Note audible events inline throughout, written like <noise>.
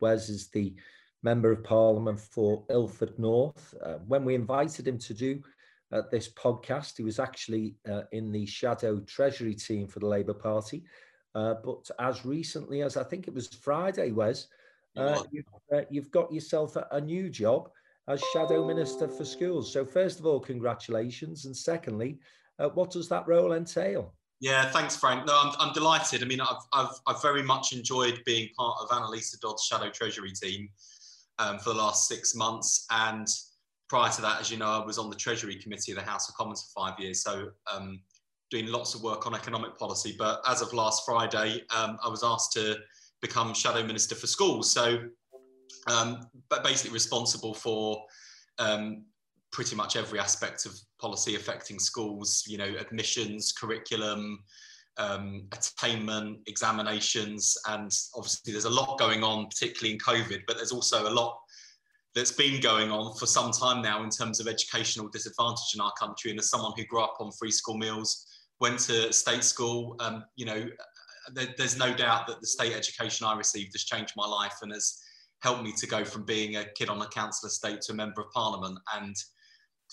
Wes is the Member of Parliament for Ilford North. Uh, when we invited him to do uh, this podcast, he was actually uh, in the shadow Treasury team for the Labour Party. Uh, but as recently as I think it was Friday, Wes, uh, you've, uh, you've, got yourself a, a new job as Shadow Minister for Schools. So, first of all, congratulations. And secondly, what does that role entail? Yeah, thanks, Frank. No, I'm, I'm delighted. I mean, I've, I've, I've very much enjoyed being part of Anneliese Dodds' Shadow Treasury team um, for the last six months. And prior to that, as you know, I was on the Treasury Committee of the House of Commons for five years. So, um, doing lots of work on economic policy. But as of last Friday, um, I was asked to become Shadow Minister for Schools. So, um, but basically responsible for um, pretty much every aspect of policy affecting schools, you know, admissions, curriculum, um, attainment, examinations, and obviously there's a lot going on, particularly in COVID, but there's also a lot that's been going on for some time now in terms of educational disadvantage in our country. And as someone who grew up on free school meals, went to state school, um, you know, there, there's no doubt that the state education I received has changed my life and has helped me to go from being a kid on a council estate to a member of parliament. And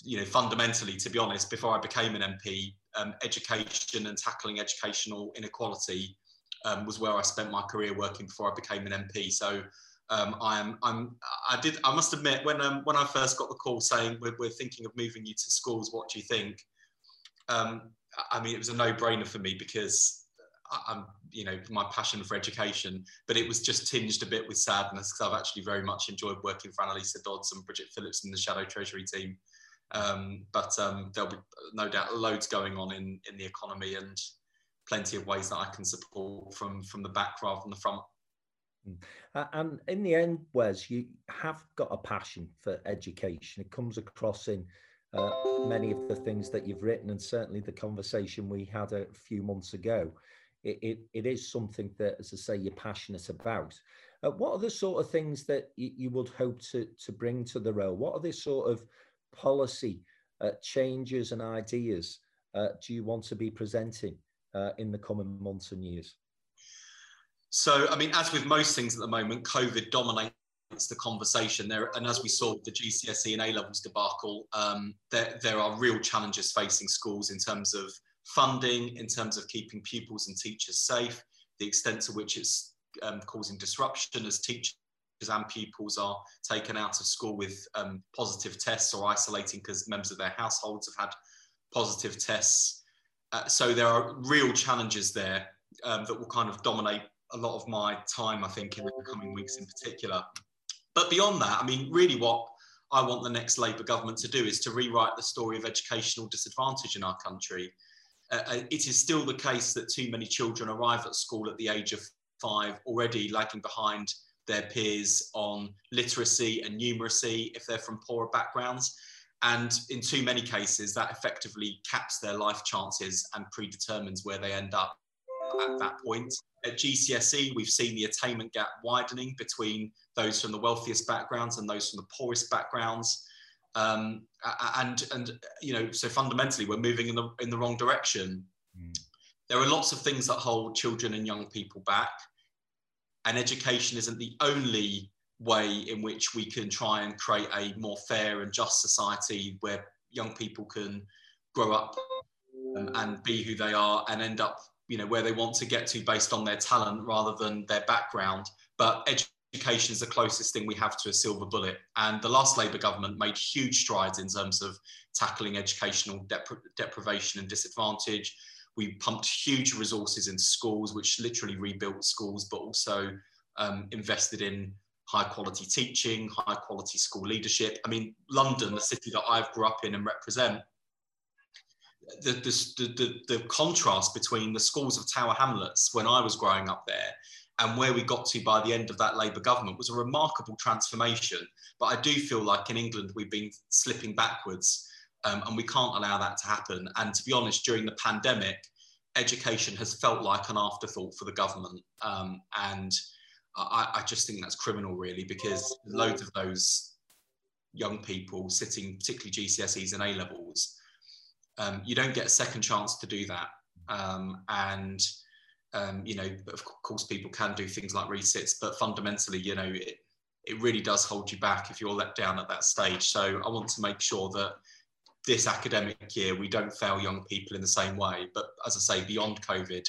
you know, fundamentally, to be honest, before I became an MP, um, education and tackling educational inequality um, was where I spent my career working before I became an MP. So um, I am, I'm, I did, I must admit, when um, when I first got the call saying we're, we're thinking of moving you to schools, what do you think? Um, I mean, it was a no-brainer for me because I'm, you know, my passion for education, but it was just tinged a bit with sadness because I've actually very much enjoyed working for Anneliese Dodds and Bridget Phillipson in the Shadow Treasury team. Um, but um, there'll be no doubt loads going on in, in the economy and plenty of ways that I can support from, from the back rather than the front. Mm. And in the end, Wes, you have got a passion for education. It comes across in uh, many of the things that you've written, and certainly the conversation we had a few months ago. It, it, it is something that, as I say, you're passionate about. Uh, what are the sort of things that you, you would hope to, to bring to the role? What are the sort of policy uh, changes and ideas uh, do you want to be presenting uh, in the coming months and years? So, I mean, as with most things at the moment, COVID dominates the conversation there. And as we saw with the GCSE and A levels debacle, um, there, there are real challenges facing schools in terms of funding, in terms of keeping pupils and teachers safe, the extent to which it's um, causing disruption as teachers and pupils are taken out of school with um, positive tests or isolating because members of their households have had positive tests. Uh, so there are real challenges there um, that will kind of dominate a lot of my time, I think, in the coming weeks in particular. But beyond that, I mean, really what I want the next Labour government to do is to rewrite the story of educational disadvantage in our country. Uh, uh it is still the case that too many children arrive at school at the age of five already lagging behind their peers on literacy and numeracy if they're from poorer backgrounds. And in too many cases, that effectively caps their life chances and predetermines where they end up at that point. At GCSE, we've seen the attainment gap widening between those from the wealthiest backgrounds and those from the poorest backgrounds. Um, and and you know, so fundamentally, we're moving in the in the wrong direction. Mm. There are lots of things that hold children and young people back and education isn't the only way in which we can try and create a more fair and just society where young people can grow up and, and be who they are and end up you know where they want to get to based on their talent rather than their background. But education is the closest thing we have to a silver bullet. And the last labour government made huge strides in terms of tackling educational depri- deprivation and disadvantage we pumped huge resources into schools, which literally rebuilt schools, but also um, invested in high quality teaching, high quality school leadership. I mean, London, the city that I've grew up in and represent, the, the, the, the contrast between the schools of Tower Hamlets when I was growing up there and where we got to by the end of that Labour government was a remarkable transformation. But I do feel like in England we've been slipping backwards um, and we can't allow that to happen. And to be honest, during the pandemic, education has felt like an afterthought for the government. Um, and I, I, just think that's criminal, really, because loads of those young people sitting, particularly GCSEs and A levels, um, you don't get a second chance to do that. Um, and um, you know, of course, people can do things like resits, but fundamentally, you know, it, it really does hold you back if you're let down at that stage. So I want to make sure that this academic year we don't fail young people in the same way. But as I say, beyond COVID,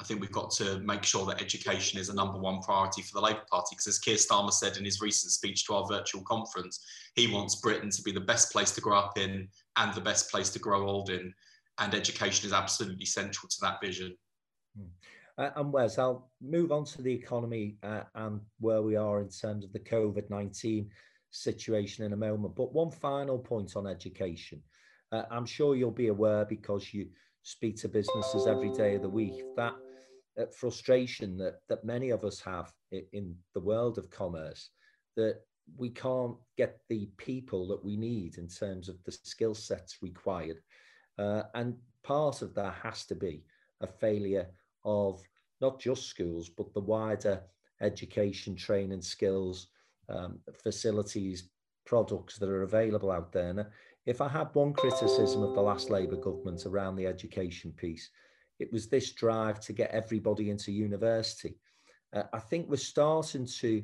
I think we've got to make sure that education is a number one priority for the Labour Party. Because as Keir Starmer said in his recent speech to our virtual conference, he wants Britain to be the best place to grow up in and the best place to grow old in. And education is absolutely central to that vision. Hmm. Uh, and Wes, I'll move on to the economy uh, and where we are in terms of the COVID 19 situation in a moment. But one final point on education. Uh, I'm sure you'll be aware because you speak to businesses every day of the week that, frustration that, that many of us have in the world of commerce that we can't get the people that we need in terms of the skill sets required. Uh, and part of that has to be a failure of not just schools, but the wider education, training, skills, um, facilities, products that are available out there. Now, if I had one criticism of the last Labour government around the education piece, it was this drive to get everybody into university. Uh, I think we're starting to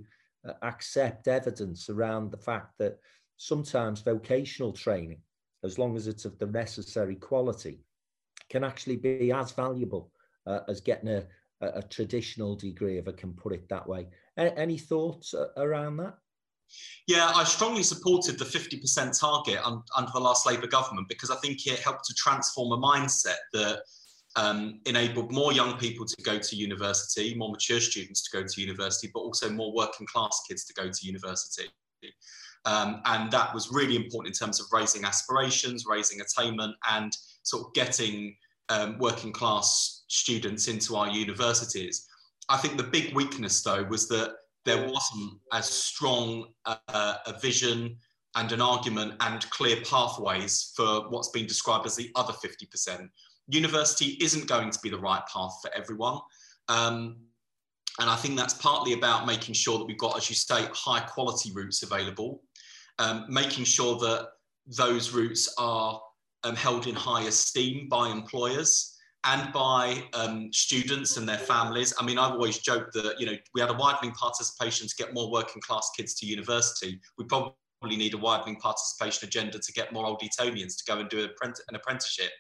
uh, accept evidence around the fact that sometimes vocational training, as long as it's of the necessary quality, can actually be as valuable uh, as getting a, a, traditional degree, if I can put it that way. Any thoughts uh, around that? Yeah, I strongly supported the 50% target un- under the last Labour government because I think it helped to transform a mindset that um, enabled more young people to go to university, more mature students to go to university, but also more working class kids to go to university. Um, and that was really important in terms of raising aspirations, raising attainment, and sort of getting um, working class students into our universities. I think the big weakness, though, was that there wasn't as strong a, a vision and an argument and clear pathways for what's been described as the other 50%. University isn't going to be the right path for everyone. Um, and I think that's partly about making sure that we've got, as you say, high quality routes available, um, making sure that those routes are um, held in high esteem by employers and by um, students and their families. I mean, I've always joked that, you know, we had a widening participation to get more working class kids to university. We probably need a widening participation agenda to get more old Etonians to go and do an apprenticeship.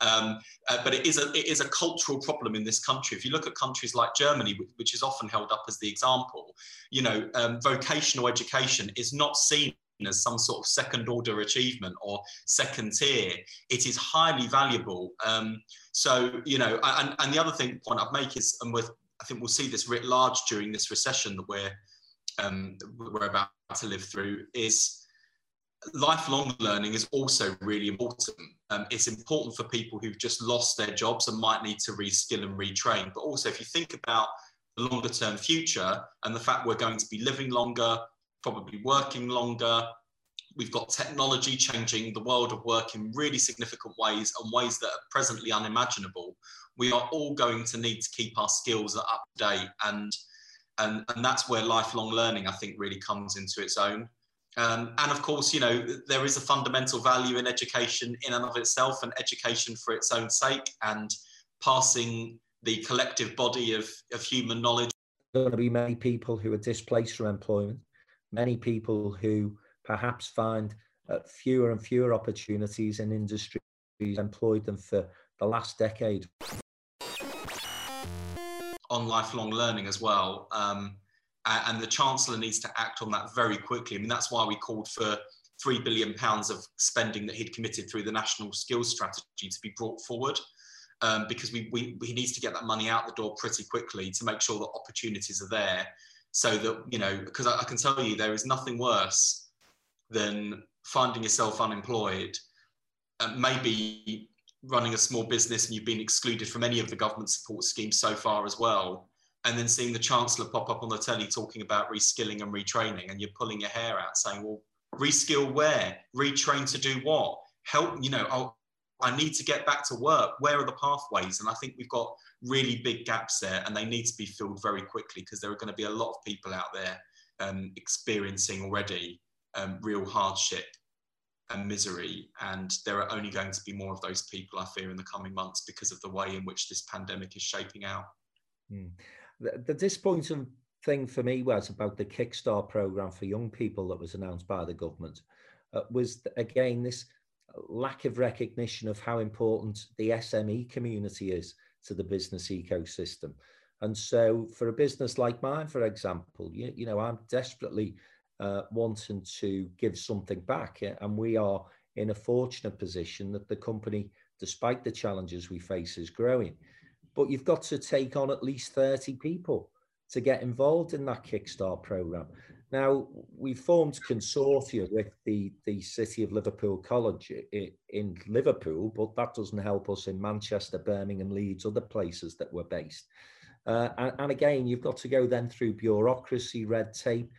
Um, uh, but it is, a, it is a cultural problem in this country. If you look at countries like Germany, which is often held up as the example, you know, um, vocational education is not seen as some sort of second order achievement or second tier. It is highly valuable. Um, so, you know, and, and the other thing point I'd make is, and with, I think we'll see this writ large during this recession that we're, um, we're about to live through, is lifelong learning is also really important. Um, it's important for people who've just lost their jobs and might need to reskill and retrain. But also, if you think about the longer term future and the fact we're going to be living longer, probably working longer. We've got technology changing the world of work in really significant ways and ways that are presently unimaginable. We are all going to need to keep our skills up to date. And, and, and that's where lifelong learning, I think, really comes into its own. Um, and of course, you know, there is a fundamental value in education in and of itself and education for its own sake and passing the collective body of, of human knowledge. There are going to be many people who are displaced from employment many people who perhaps find uh, fewer and fewer opportunities in industries employed them for the last decade. On lifelong learning as well. Um, and the Chancellor needs to act on that very quickly. I mean, that's why we called for £3 billion of spending that he'd committed through the National Skills Strategy to be brought forward. Um, because we, we, he needs to get that money out the door pretty quickly to make sure that opportunities are there so that you know because I, I, can tell you there is nothing worse than finding yourself unemployed maybe running a small business and you've been excluded from any of the government support schemes so far as well and then seeing the chancellor pop up on the telly talking about reskilling and retraining and you're pulling your hair out saying well reskill where? Retrain to do what? Help you know I'll, I need to get back to work. Where are the pathways? And I think we've got really big gaps there and they need to be filled very quickly because there are going to be a lot of people out there um, experiencing already um, real hardship and misery. And there are only going to be more of those people, I fear, in the coming months because of the way in which this pandemic is shaping out. Mm. The, the disappointing thing for me was about the Kickstart program for young people that was announced by the government uh, was again this lack of recognition of how important the SME community is to the business ecosystem. And so, for a business like mine, for example, you, you know, I'm desperately uh, wanting to give something back, and we are in a fortunate position that the company, despite the challenges we face, is growing. But you've got to take on at least 30 people to get involved in that Kickstart program. Now, we formed consortia with the, the City of Liverpool College in, Liverpool, but that doesn't help us in Manchester, Birmingham, Leeds, other places that we're based. Uh, and, and, again, you've got to go then through bureaucracy, red tape.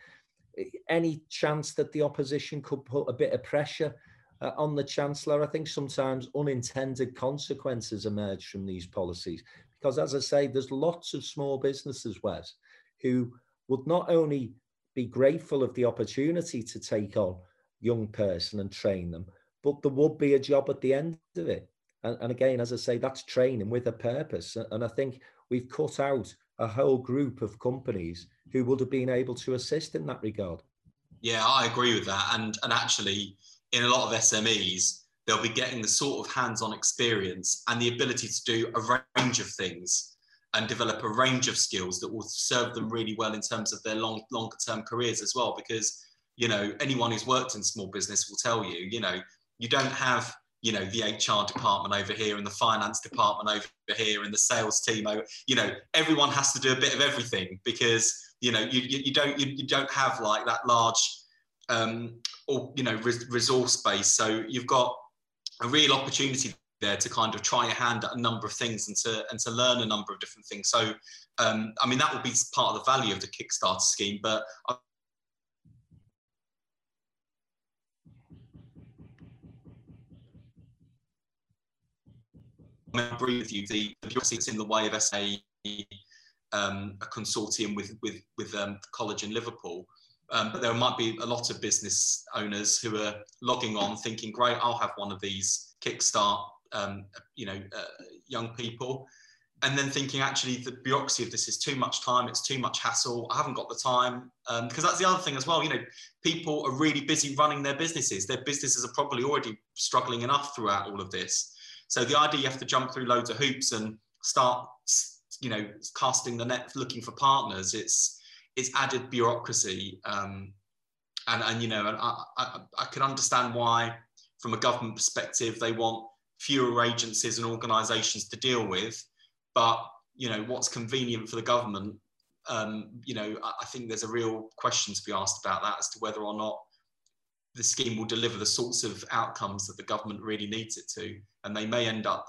Any chance that the opposition could put a bit of pressure uh, on the Chancellor? I think sometimes unintended consequences emerge from these policies. Because as I say, there's lots of small businesses, Wes, who would not only be grateful of the opportunity to take on young person and train them, but there would be a job at the end of it. And, and again, as I say, that's training with a purpose. And I think we've cut out a whole group of companies who would have been able to assist in that regard. Yeah, I agree with that. And and actually, in a lot of SMEs, they'll be getting the sort of hands-on experience and the ability to do a range of things and develop a range of skills that will serve them really well in terms of their long longer term careers as well because you know anyone who's worked in small business will tell you you know you don't have you know the hr department over here and the finance department over here and the sales team over you know everyone has to do a bit of everything because you know you, you, don't you, you, don't have like that large um or you know resource base. So you've got a real opportunity there to kind of try your hand at a number of things and to and to learn a number of different things. So, um, I mean, that will be part of the value of the Kickstarter scheme. But I I agree with you. The, bureaucracy that's in the way of SA, um, a consortium with with with um, college in Liverpool. Um, but there might be a lot of business owners who are logging on, thinking, "Great, I'll have one of these Kickstart um, you know, uh, young people. And then thinking actually the bureaucracy of this is too much time, it's too much hassle, I haven't got the time. Because um, that's the other thing as well, you know, people are really busy running their businesses. Their businesses are probably already struggling enough throughout all of this. So the idea you have to jump through loads of hoops and start, you know, casting the net looking for partners, it's it's added bureaucracy. Um, and, and you know, and I, I, I can understand why, from a government perspective, they want fewer agencies and organisations to deal with. But you know what's convenient for the government. Um, you know, I think there's a real question to be asked about that as to whether or not the scheme will deliver the sorts of outcomes that the government really needs it to, and they may end up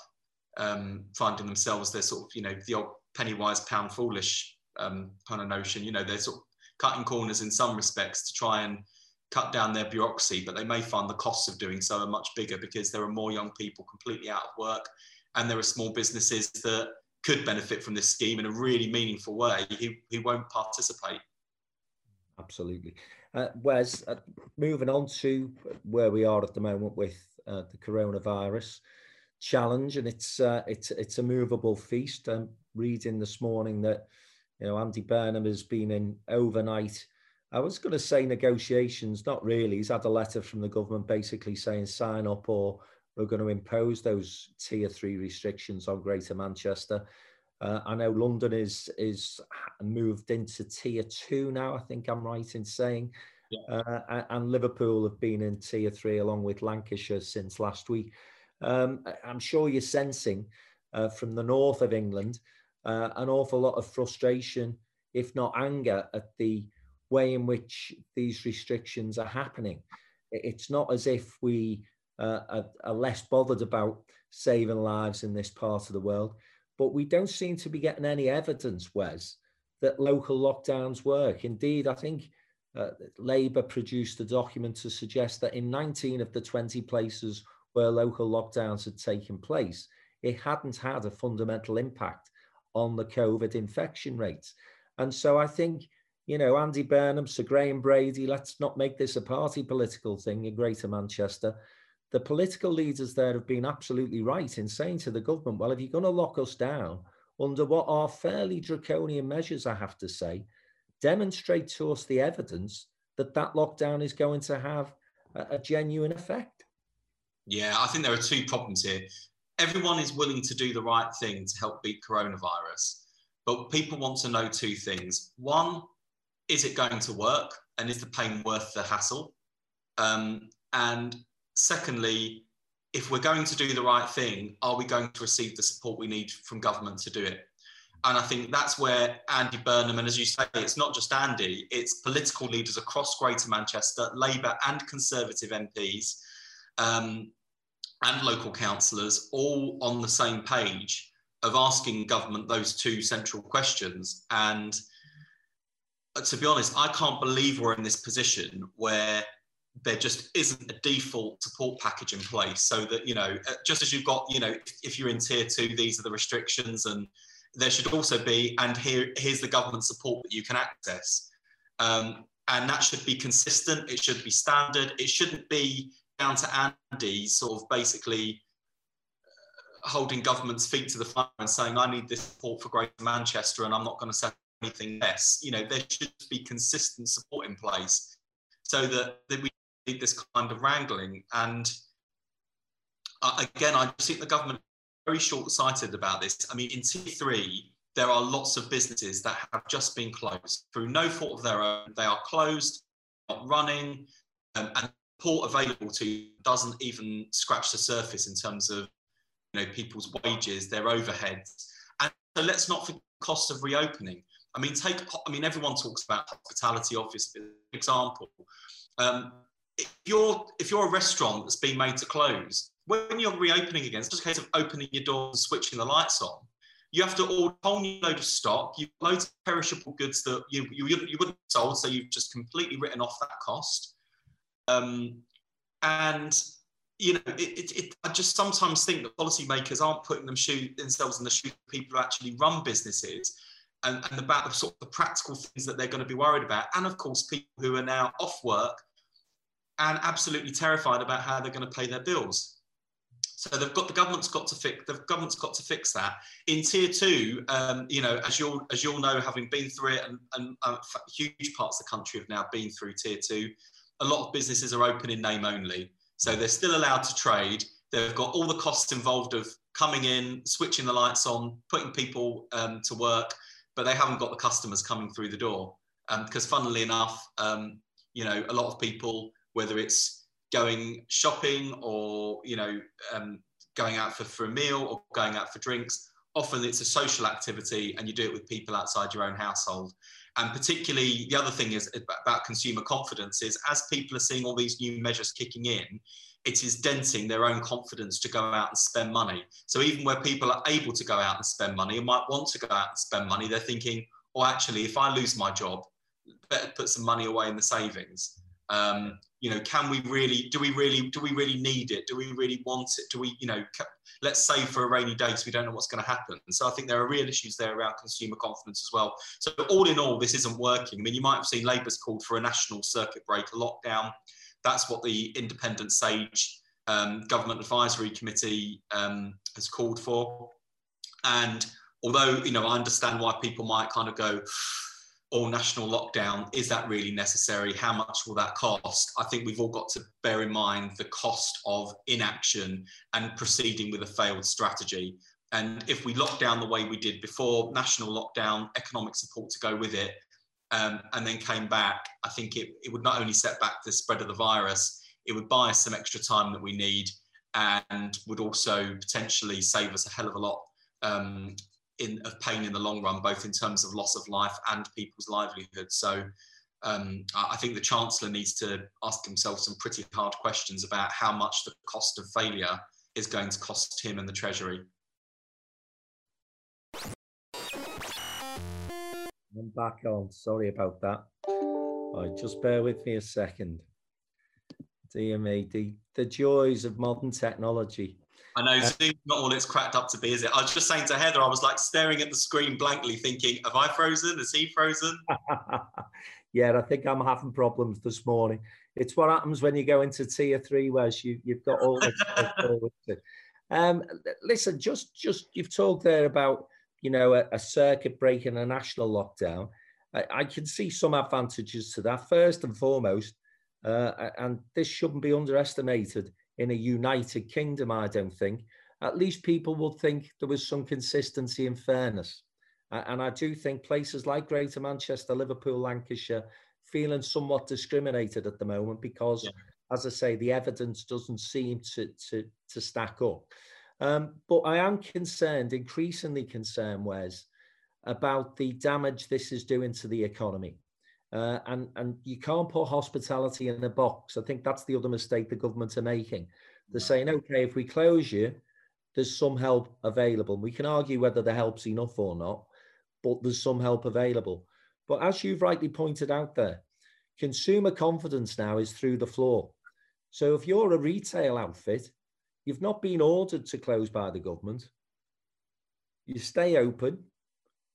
um, finding themselves they're sort of you know the old penny wise pound foolish um, kind of notion. You know, they're sort of cutting corners in some respects to try and cut down their bureaucracy, but they may find the costs of doing so are much bigger because there are more young people completely out of work and there are small businesses that could benefit from this scheme in a really meaningful way who, who won't participate. Absolutely. Uh, Wes, uh, moving on to where we are at the moment with uh, the coronavirus challenge, and it's uh, it's it's a movable feast. I'm reading this morning that you know Andy Burnham has been in overnight I was going to say negotiations, not really. He's had a letter from the government basically saying sign up or we're going to impose those tier three restrictions on Greater Manchester. Uh, I know London is is moved into tier two now. I think I'm right in saying, yeah. uh, and Liverpool have been in tier three along with Lancashire since last week. Um, I'm sure you're sensing uh, from the north of England uh, an awful lot of frustration, if not anger, at the way in which these restrictions are happening. It's not as if we uh, are, are, less bothered about saving lives in this part of the world, but we don't seem to be getting any evidence, Wes, that local lockdowns work. Indeed, I think uh, Labour produced a document to suggest that in 19 of the 20 places where local lockdowns had taken place, it hadn't had a fundamental impact on the COVID infection rates. And so I think you know, Andy Burnham, Sir Graham Brady, let's not make this a party political thing in Greater Manchester. The political leaders there have been absolutely right in saying to the government, well, if you're going to lock us down, under what are fairly draconian measures, I have to say, demonstrate to us the evidence that that lockdown is going to have a, a genuine effect. Yeah, I think there are two problems here. Everyone is willing to do the right thing to help beat coronavirus, but people want to know two things. One, is it going to work? And is the pain worth the hassle? Um, and secondly, if we're going to do the right thing, are we going to receive the support we need from government to do it? And I think that's where Andy Burnham, and as you say, it's not just Andy, it's political leaders across Greater Manchester, Labour and Conservative MPs, um, and local councillors, all on the same page of asking government those two central questions. And to be honest, I can't believe we're in this position where there just isn't a default support package in place so that you know uh, just as you've got you know if you're in tier two these are the restrictions and there should also be and here here's the government support that you can access. Um, and that should be consistent it should be standard it shouldn't be down to andy sort of basically uh, holding government's feet to the fire and saying i need this support for greater manchester and i'm not going to say anything less you know there should be consistent support in place so that, that we need this kind of wrangling. And uh, again, I think the government is very short-sighted about this. I mean, in T3, there are lots of businesses that have just been closed through no fault of their own. They are closed, not running, um, and support available to doesn't even scratch the surface in terms of you know people's wages, their overheads, and so let's not forget the cost of reopening. I mean, take I mean, everyone talks about hospitality for example. Um, if you're if you're a restaurant that's been made to close, when you're reopening again, it's just a case of opening your doors and switching the lights on. You have to order a whole new load of stock. You've loads of perishable goods that you, you, you wouldn't sold, so you've just completely written off that cost. Um, and you know, it, it, it, I just sometimes think that policymakers aren't putting them shoe, themselves in the shoes of people who actually run businesses and, and about the sort of the practical things that they're going to be worried about. And of course, people who are now off work and absolutely terrified about how they're going to pay their bills. So they've got the government's got to fix the government's got to fix that. In tier two, um, you know, as you'll as you'll know, having been through it, and, and uh, huge parts of the country have now been through tier two. A lot of businesses are open in name only, so they're still allowed to trade. They've got all the costs involved of coming in, switching the lights on, putting people um, to work, but they haven't got the customers coming through the door. Because, um, funnily enough, um, you know, a lot of people whether it's going shopping or you know um, going out for, for a meal or going out for drinks often it's a social activity and you do it with people outside your own household and particularly the other thing is about consumer confidence is as people are seeing all these new measures kicking in it is denting their own confidence to go out and spend money. So even where people are able to go out and spend money and might want to go out and spend money they're thinking oh actually if i lose my job better put some money away in the savings. Um, you know can we really do we really do we really need it? Do we really want it? Do we you know let's save for a rainy day because we don't know what's going to happen. And so i think there are real issues there around consumer confidence as well. So all in all this isn't working. I mean you might have seen labour's called for a national circuit breaker lockdown that's what the independent sage um, government advisory committee um, has called for and although you know i understand why people might kind of go or national lockdown, is that really necessary? How much will that cost? I think we've all got to bear in mind the cost of inaction and proceeding with a failed strategy. And if we lock down the way we did before, national lockdown, economic support to go with it, um, and then came back, I think it, it would not only set back the spread of the virus, it would buy us some extra time that we need and would also potentially save us a hell of a lot um, in, of pain in the long run, both in terms of loss of life and people's livelihood. So um, I think the Chancellor needs to ask himself some pretty hard questions about how much the cost of failure is going to cost him and the Treasury. I'm back on. Sorry about that. Right, just bear with me a second. Dear me, the, the joys of modern technology. I know Zoom's not all it's cracked up to be, is it? I was just saying to Heather, I was like staring at the screen blankly, thinking, "Have I frozen? Is he frozen?" <laughs> yeah, I think I'm having problems this morning. It's what happens when you go into tier three, where you you've got all this. <laughs> um, listen, just just you've talked there about you know, a, a circuit breaking a national lockdown, I, I, can see some advantages to that. First and foremost, uh, and this shouldn't be underestimated in a united kingdom, I don't think. At least people will think there was some consistency and fairness. And I do think places like Greater Manchester, Liverpool, Lancashire, feeling somewhat discriminated at the moment because, yeah. as I say, the evidence doesn't seem to to, to stack up. Um, but I am concerned, increasingly concerned, Wes, about the damage this is doing to the economy. Uh, and, and you can't put hospitality in a box. I think that's the other mistake the government are making. They're saying, okay, if we close you, there's some help available. We can argue whether the help's enough or not, but there's some help available. But as you've rightly pointed out there, consumer confidence now is through the floor. So if you're a retail outfit, you've not been ordered to close by the government. You stay open.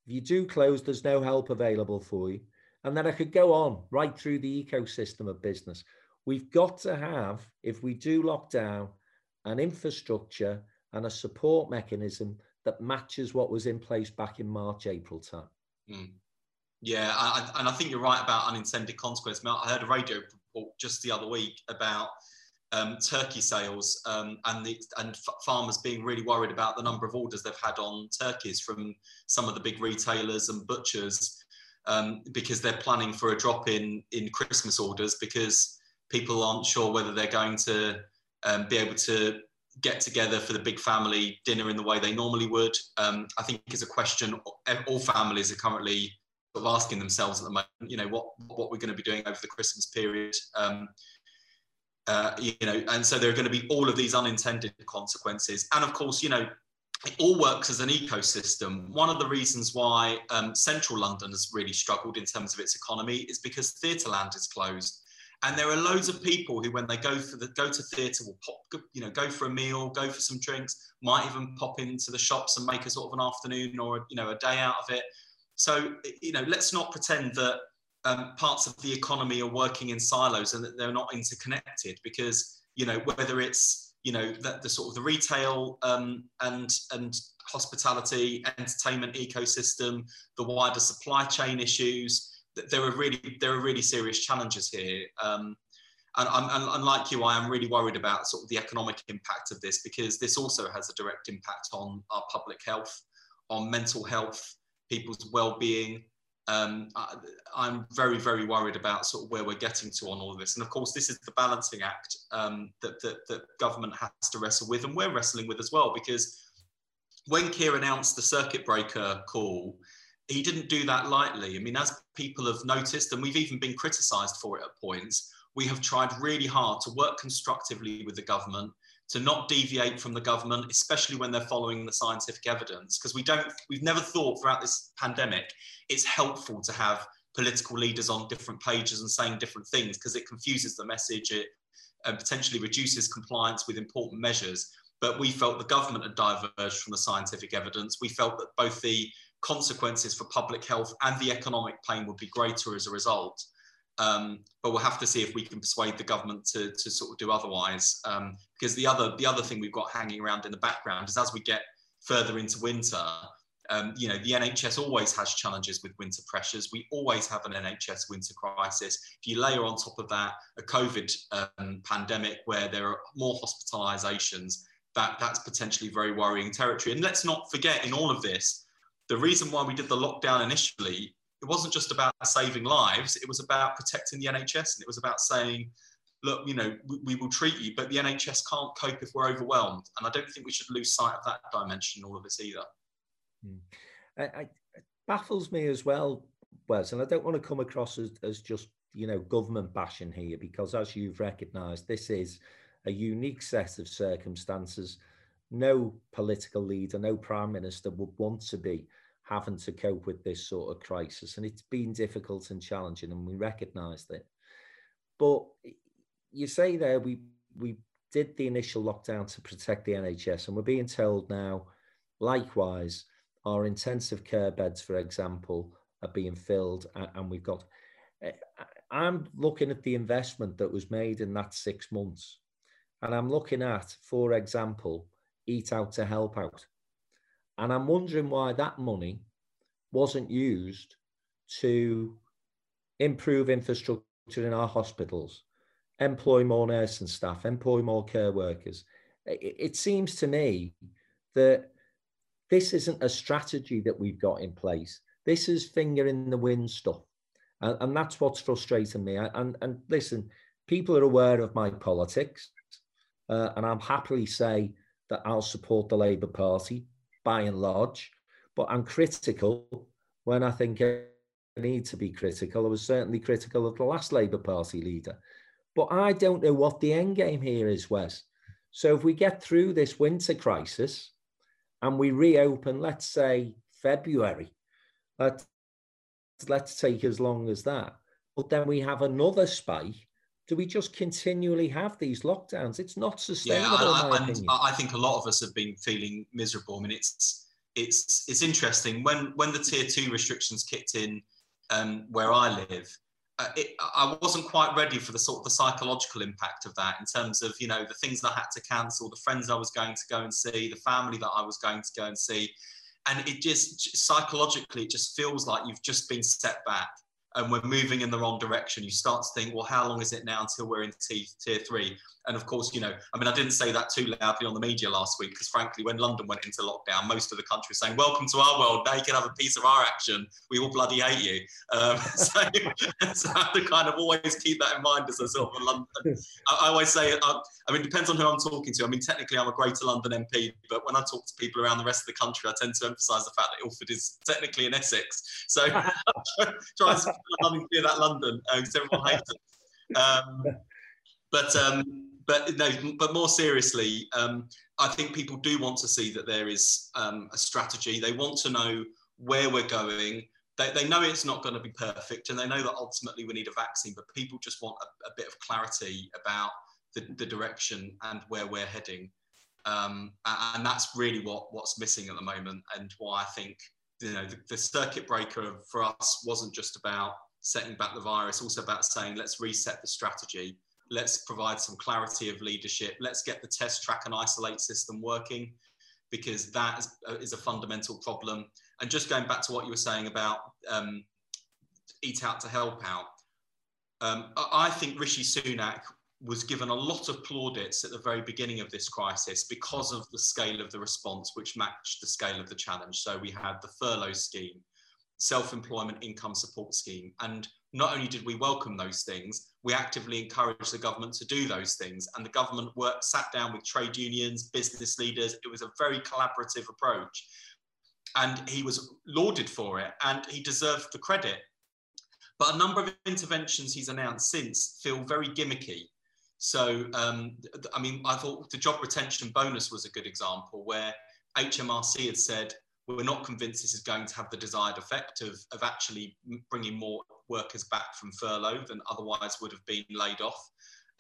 If you do close, there's no help available for you. And then I could go on right through the ecosystem of business. We've got to have, if we do lock down, an infrastructure and a support mechanism that matches what was in place back in March, April time. Mm. Yeah, I, and I think you're right about unintended consequences. I heard a radio report just the other week about um, turkey sales um, and the and farmers being really worried about the number of orders they've had on turkeys from some of the big retailers and butchers um, because they're planning for a drop in in Christmas orders because people aren't sure whether they're going to um, be able to get together for the big family dinner in the way they normally would. Um, I think is a question all families are currently sort of asking themselves at the moment. You know what what we're going to be doing over the Christmas period. Uh, you know, and so there are going to be all of these unintended consequences. And of course, you know, it all works as an ecosystem. One of the reasons why um, central London has really struggled in terms of its economy is because theatre land is closed. And there are loads of people who, when they go for the go to theatre, will pop, you know, go for a meal, go for some drinks, might even pop into the shops and make a sort of an afternoon or you know a day out of it. So you know, let's not pretend that um, parts of the economy are working in silos and that they're not interconnected because you know whether it's you know the, the sort of the retail um, and and hospitality entertainment ecosystem the wider supply chain issues there are really there are really serious challenges here. Um, and, and, and like you i am really worried about sort of the economic impact of this because this also has a direct impact on our public health on mental health people's well-being um, I, am very, very worried about sort of where we're getting to on all of this. And of course, this is the balancing act um, that, that, that government has to wrestle with, and we're wrestling with as well, because when Keir announced the circuit breaker call, he didn't do that lightly. I mean, as people have noticed, and we've even been criticised for it at points, we have tried really hard to work constructively with the government to not deviate from the government, especially when they're following the scientific evidence. Because we don't, we've never thought throughout this pandemic, it's helpful to have political leaders on different pages and saying different things because it confuses the message, it uh, potentially reduces compliance with important measures. But we felt the government had diverged from the scientific evidence. We felt that both the consequences for public health and the economic pain would be greater as a result. Um, but we'll have to see if we can persuade the government to, to sort of do otherwise. Um, because the other the other thing we've got hanging around in the background is as we get further into winter, um, you know, the NHS always has challenges with winter pressures. We always have an NHS winter crisis. If you layer on top of that a COVID um, pandemic where there are more hospitalizations, that, that's potentially very worrying territory. And let's not forget in all of this, the reason why we did the lockdown initially it wasn't just about saving lives, it was about protecting the NHS and it was about saying, look, you know, we, we, will treat you, but the NHS can't cope if we're overwhelmed. And I don't think we should lose sight of that dimension in all of this either. Mm. I, I, it baffles me as well, Wes, and I don't want to come across as, as just, you know, government bashing here, because as you've recognised, this is a unique set of circumstances. No political leader, no prime minister would want to be having to cope with this sort of crisis. And it's been difficult and challenging, and we recognised it. But you say there we we did the initial lockdown to protect the NHS, and we're being told now, likewise, our intensive care beds, for example, are being filled, and we've got. Eh, I'm looking at the investment that was made in that six months, and I'm looking at, for example, Eat Out to Help Out And I'm wondering why that money wasn't used to improve infrastructure in our hospitals, employ more nursing staff, employ more care workers. It, it seems to me that this isn't a strategy that we've got in place. This is finger in the wind stuff. And, and that's what's frustrating me. And, and listen, people are aware of my politics, uh, and I'm happily say that I'll support the Labour Party by and large, but I'm critical when I think I need to be critical. I was certainly critical of the last Labour Party leader. But I don't know what the end game here is, Wes. So if we get through this winter crisis and we reopen, let's say February, let's, let's take as long as that. But then we have another spike do we just continually have these lockdowns? It's not sustainable. Yeah, I, and I think a lot of us have been feeling miserable. I mean, it's it's it's interesting when when the tier two restrictions kicked in um, where I live. Uh, it, I wasn't quite ready for the sort of the psychological impact of that in terms of you know the things I had to cancel, the friends I was going to go and see, the family that I was going to go and see, and it just psychologically it just feels like you've just been set back and we're moving in the wrong direction, you start to think, well, how long is it now until we're in t- tier three? And of course, you know, I mean, I didn't say that too loudly on the media last week because, frankly, when London went into lockdown, most of the country was saying, "Welcome to our world. Now you can have a piece of our action. We all bloody hate you." Um, <laughs> so, <laughs> so I have to kind of always keep that in mind as a sort of a London. I, I always say, uh, I mean, it depends on who I'm talking to. I mean, technically, I'm a Greater London MP, but when I talk to people around the rest of the country, I tend to emphasise the fact that Ilford is technically in Essex. So <laughs> try clear that London because uh, everyone <laughs> hates it. Um, but um, but no, but more seriously, um, I think people do want to see that there is um, a strategy. They want to know where we're going. They, they know it's not going to be perfect, and they know that ultimately we need a vaccine. But people just want a, a bit of clarity about the, the, direction and where we're heading, um, and that's really what what's missing at the moment, and why I think you know the, the circuit breaker for us wasn't just about setting back the virus, also about saying let's reset the strategy let's provide some clarity of leadership. Let's get the test, track, and isolate system working because that is, uh, is a fundamental problem. And just going back to what you were saying about um, eat out to help out, um, I think Rishi Sunak was given a lot of plaudits at the very beginning of this crisis because of the scale of the response, which matched the scale of the challenge. So we had the furlough scheme, self-employment income support scheme, and not only did we welcome those things, we actively encouraged the government to do those things. And the government worked, sat down with trade unions, business leaders. It was a very collaborative approach. And he was lauded for it and he deserved the credit. But a number of interventions he's announced since feel very gimmicky. So, um, I mean, I thought the job retention bonus was a good example where HMRC had said, we're not convinced this is going to have the desired effect of, of actually bringing more workers back from furlough than otherwise would have been laid off.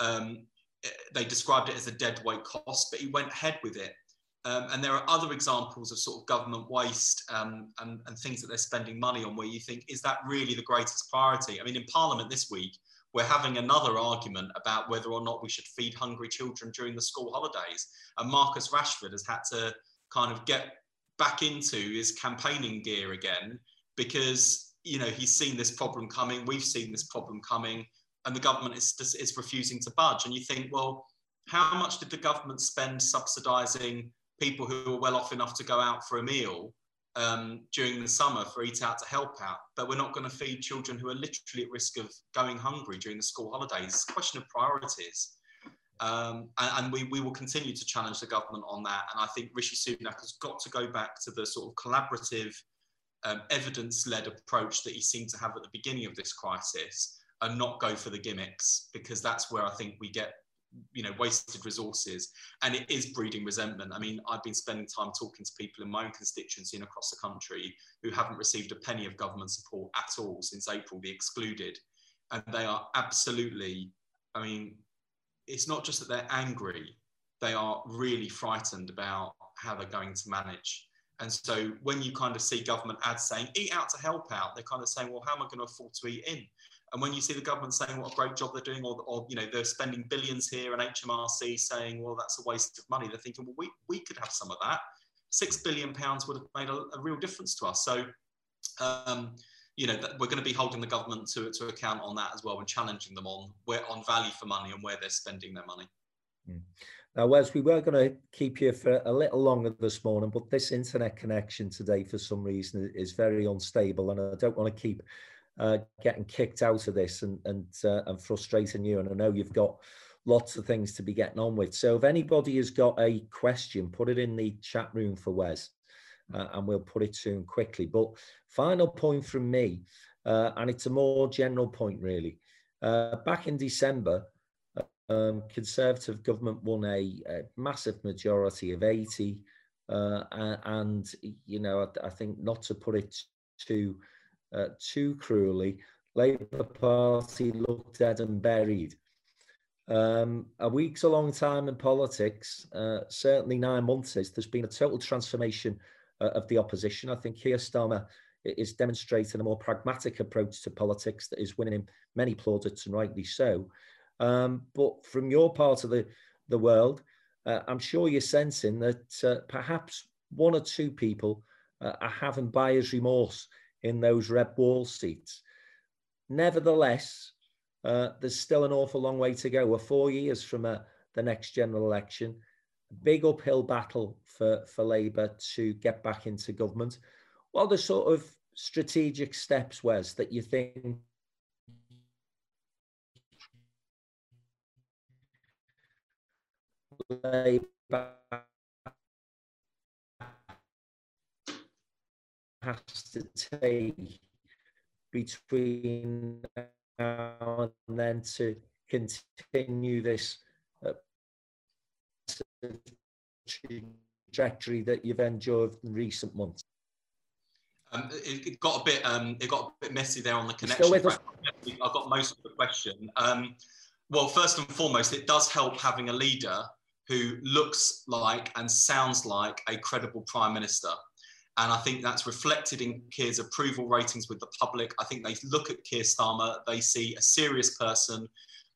Um, eh, they described it as a dead weight cost, but he went ahead with it. Um, and there are other examples of sort of government waste um, and, and things that they're spending money on where you think, is that really the greatest priority? I mean, in Parliament this week, we're having another argument about whether or not we should feed hungry children during the school holidays. And Marcus Rashford has had to kind of get back into his campaigning gear again because you know he's seen this problem coming we've seen this problem coming and the government is, is refusing to budge and you think well how much did the government spend subsidizing people who are well off enough to go out for a meal um, during the summer for eat out to help out but we're not going to feed children who are literally at risk of going hungry during the school holidays it's a question of priorities um, and, and we, we will continue to challenge the government on that. And I think Rishi Sunak has got to go back to the sort of collaborative, um, evidence led approach that he seemed to have at the beginning of this crisis and not go for the gimmicks, because that's where I think we get you know wasted resources and it is breeding resentment i mean i've been spending time talking to people in my own constituency and across the country who haven't received a penny of government support at all since april the excluded and they are absolutely i mean it's not just that they're angry, they are really frightened about how they're going to manage. And so when you kind of see government ads saying, eat out to help out, they're kind of saying, well, how am I going to afford to eat in? And when you see the government saying what a great job they're doing, or, or you know, they're spending billions here, and HMRC saying, well, that's a waste of money, they're thinking, well, we, we could have some of that. six billion pounds would have made a, a, real difference to us. So, um, you know, we're going to be holding the government to, to account on that as well and challenging them on where on value for money and where they're spending their money. Mm. Now, Wes, we were going to keep you for a little longer this morning, but this internet connection today, for some reason, is very unstable, and I don't want to keep uh, getting kicked out of this and and uh, and frustrating you. And I know you've got lots of things to be getting on with. So if anybody has got a question, put it in the chat room for Wes, uh, and we'll put it to him quickly. But final point from me, uh, and it's a more general point really. Uh, back in December, um, Conservative government won a, a, massive majority of 80, uh, and you know I, I, think not to put it too uh, too cruelly, Labour Party looked dead and buried. Um, a week's a long time in politics. Uh, certainly nine months is. There's been a total transformation uh, of the opposition. I think Keir Starmer is demonstrating a more pragmatic approach to politics that is winning him many plaudits and rightly so. Um, but from your part of the, the world, uh, I'm sure you're sensing that uh, perhaps one or two people uh, are having buyer's remorse in those red wall seats. Nevertheless, uh, there's still an awful long way to go. We're four years from uh, the next general election. A big uphill battle for, for Labour to get back into government. What are the sort of strategic steps, Wes, that you think Labour has to take between now and then to continue this uh, trajectory that you've enjoyed in recent months? Um, it, it, got a bit um, it got a bit messy there on the connection. I've got most of the question. Um, well, first and foremost, it does help having a leader who looks like and sounds like a credible prime minister. And I think that's reflected in Keir's approval ratings with the public. I think they look at Keir Starmer, they see a serious person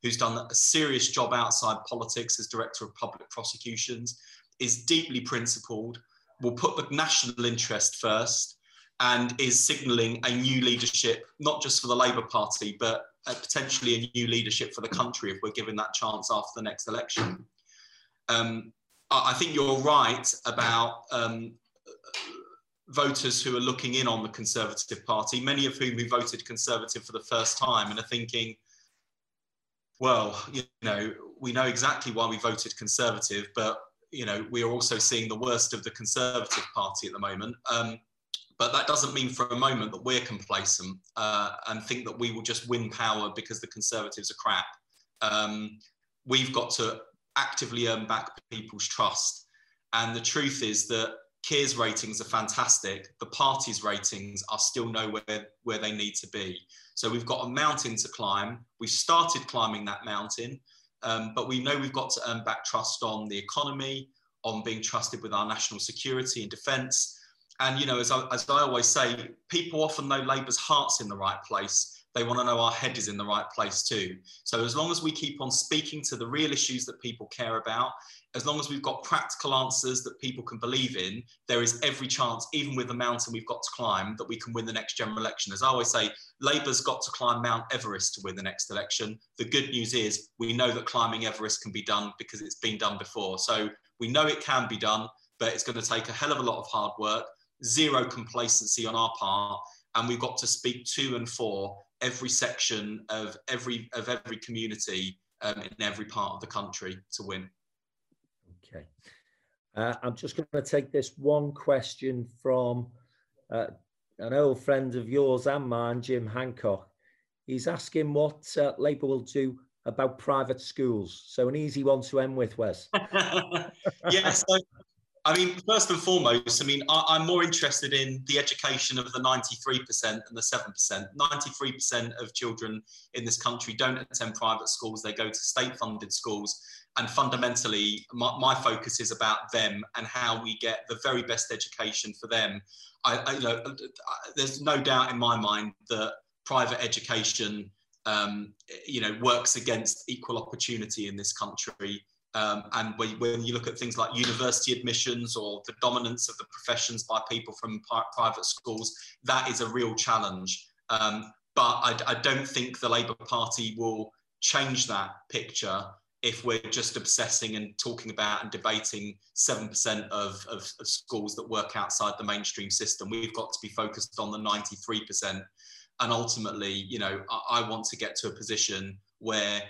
who's done a serious job outside politics as Director of Public Prosecutions, is deeply principled, will put the national interest first, and is signalling a new leadership, not just for the Labour Party, but potentially a new leadership for the country if we're given that chance after the next election. Um, I think you're right about um, voters who are looking in on the Conservative Party, many of whom who voted Conservative for the first time and are thinking, well, you know, we know exactly why we voted Conservative, but you know, we are also seeing the worst of the Conservative Party at the moment. Um, but that doesn't mean for a moment that we're complacent uh, and think that we will just win power because the Conservatives are crap. Um, we've got to actively earn back people's trust. And the truth is that Keir's ratings are fantastic. The party's ratings are still nowhere where they need to be. So we've got a mountain to climb. We've started climbing that mountain, um, but we know we've got to earn back trust on the economy, on being trusted with our national security and defence. And you know, as I, as I always say, people often know Labour's heart's in the right place they want to know our head is in the right place too. So as long as we keep on speaking to the real issues that people care about, as long as we've got practical answers that people can believe in, there is every chance, even with the mountain we've got to climb, that we can win the next general election. As I always say, Labour's got to climb Mount Everest to win the next election. The good news is we know that climbing Everest can be done because it's been done before. So we know it can be done, but it's going to take a hell of a lot of hard work, zero complacency on our part, and we've got to speak to and for every section of every of every community um, in every part of the country to win. Okay, uh, I'm just going to take this one question from uh, an old friend of yours and mine, Jim Hancock. He's asking what uh, Labour will do about private schools. So an easy one to end with, Wes. <laughs> yes, so I mean, first and foremost, I mean, I, am more interested in the education of the 93% and the 7%. 93% of children in this country don't attend private schools, they go to state funded schools. And fundamentally, my, my, focus is about them and how we get the very best education for them. I, I you know, there's no doubt in my mind that private education, um, you know, works against equal opportunity in this country Um, and when, you look at things like university admissions or the dominance of the professions by people from private schools, that is a real challenge. Um, but I, I, don't think the Labour Party will change that picture if we're just obsessing and talking about and debating 7% of, of, of schools that work outside the mainstream system. We've got to be focused on the 93%. And ultimately, you know, I, I want to get to a position where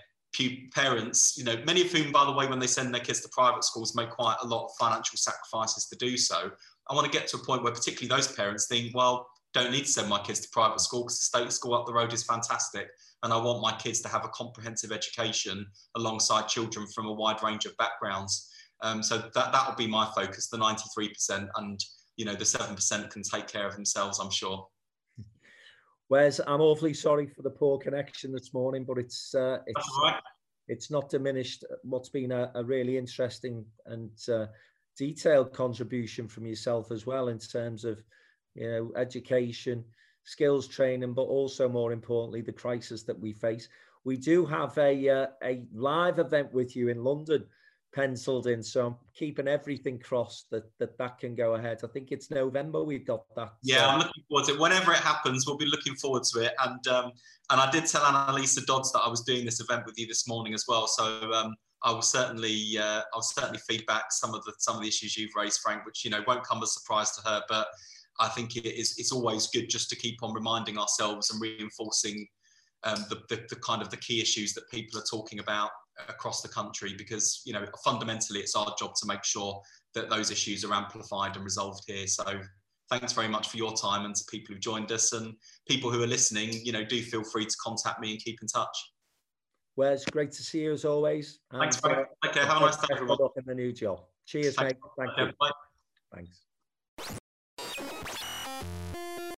parents, you know, many of whom, by the way, when they send their kids to private schools, make quite a lot of financial sacrifices to do so. I want to get to a point where, particularly those parents, think, well, don't need to send my kids to private school because the state school up the road is fantastic. And I want my kids to have a comprehensive education alongside children from a wide range of backgrounds. Um, so that that will be my focus, the 93%, and you know the 7% can take care of themselves, I'm sure. Wes, I'm awfully sorry for the poor connection this morning, but it's uh, it's right. it's not diminished what's been a, a really interesting and uh, detailed contribution from yourself as well in terms of you know education, skills training, but also more importantly the crisis that we face. We do have a uh, a live event with you in London penciled in. So I'm keeping everything crossed that that, that can go ahead. I think it's November we've got that. Yeah, I'm looking forward to it. Whenever it happens, we'll be looking forward to it. And um, and I did tell Anneliese Dodds that I was doing this event with you this morning as well. So um, I will certainly uh, I'll certainly feedback some of the some of the issues you've raised, Frank, which you know won't come as a surprise to her, but I think it is it's always good just to keep on reminding ourselves and reinforcing um, the, the, the, kind of the key issues that people are talking about across the country because you know fundamentally it's our job to make sure that those issues are amplified and resolved here so thanks very much for your time and to people who've joined us and people who are listening you know do feel free to contact me and keep in touch Wes, great to see you as always. Thanks, and, uh, Okay, have a nice day, everyone. in the new job. Cheers, Thanks. mate. Thank okay, you. Bye. Thanks.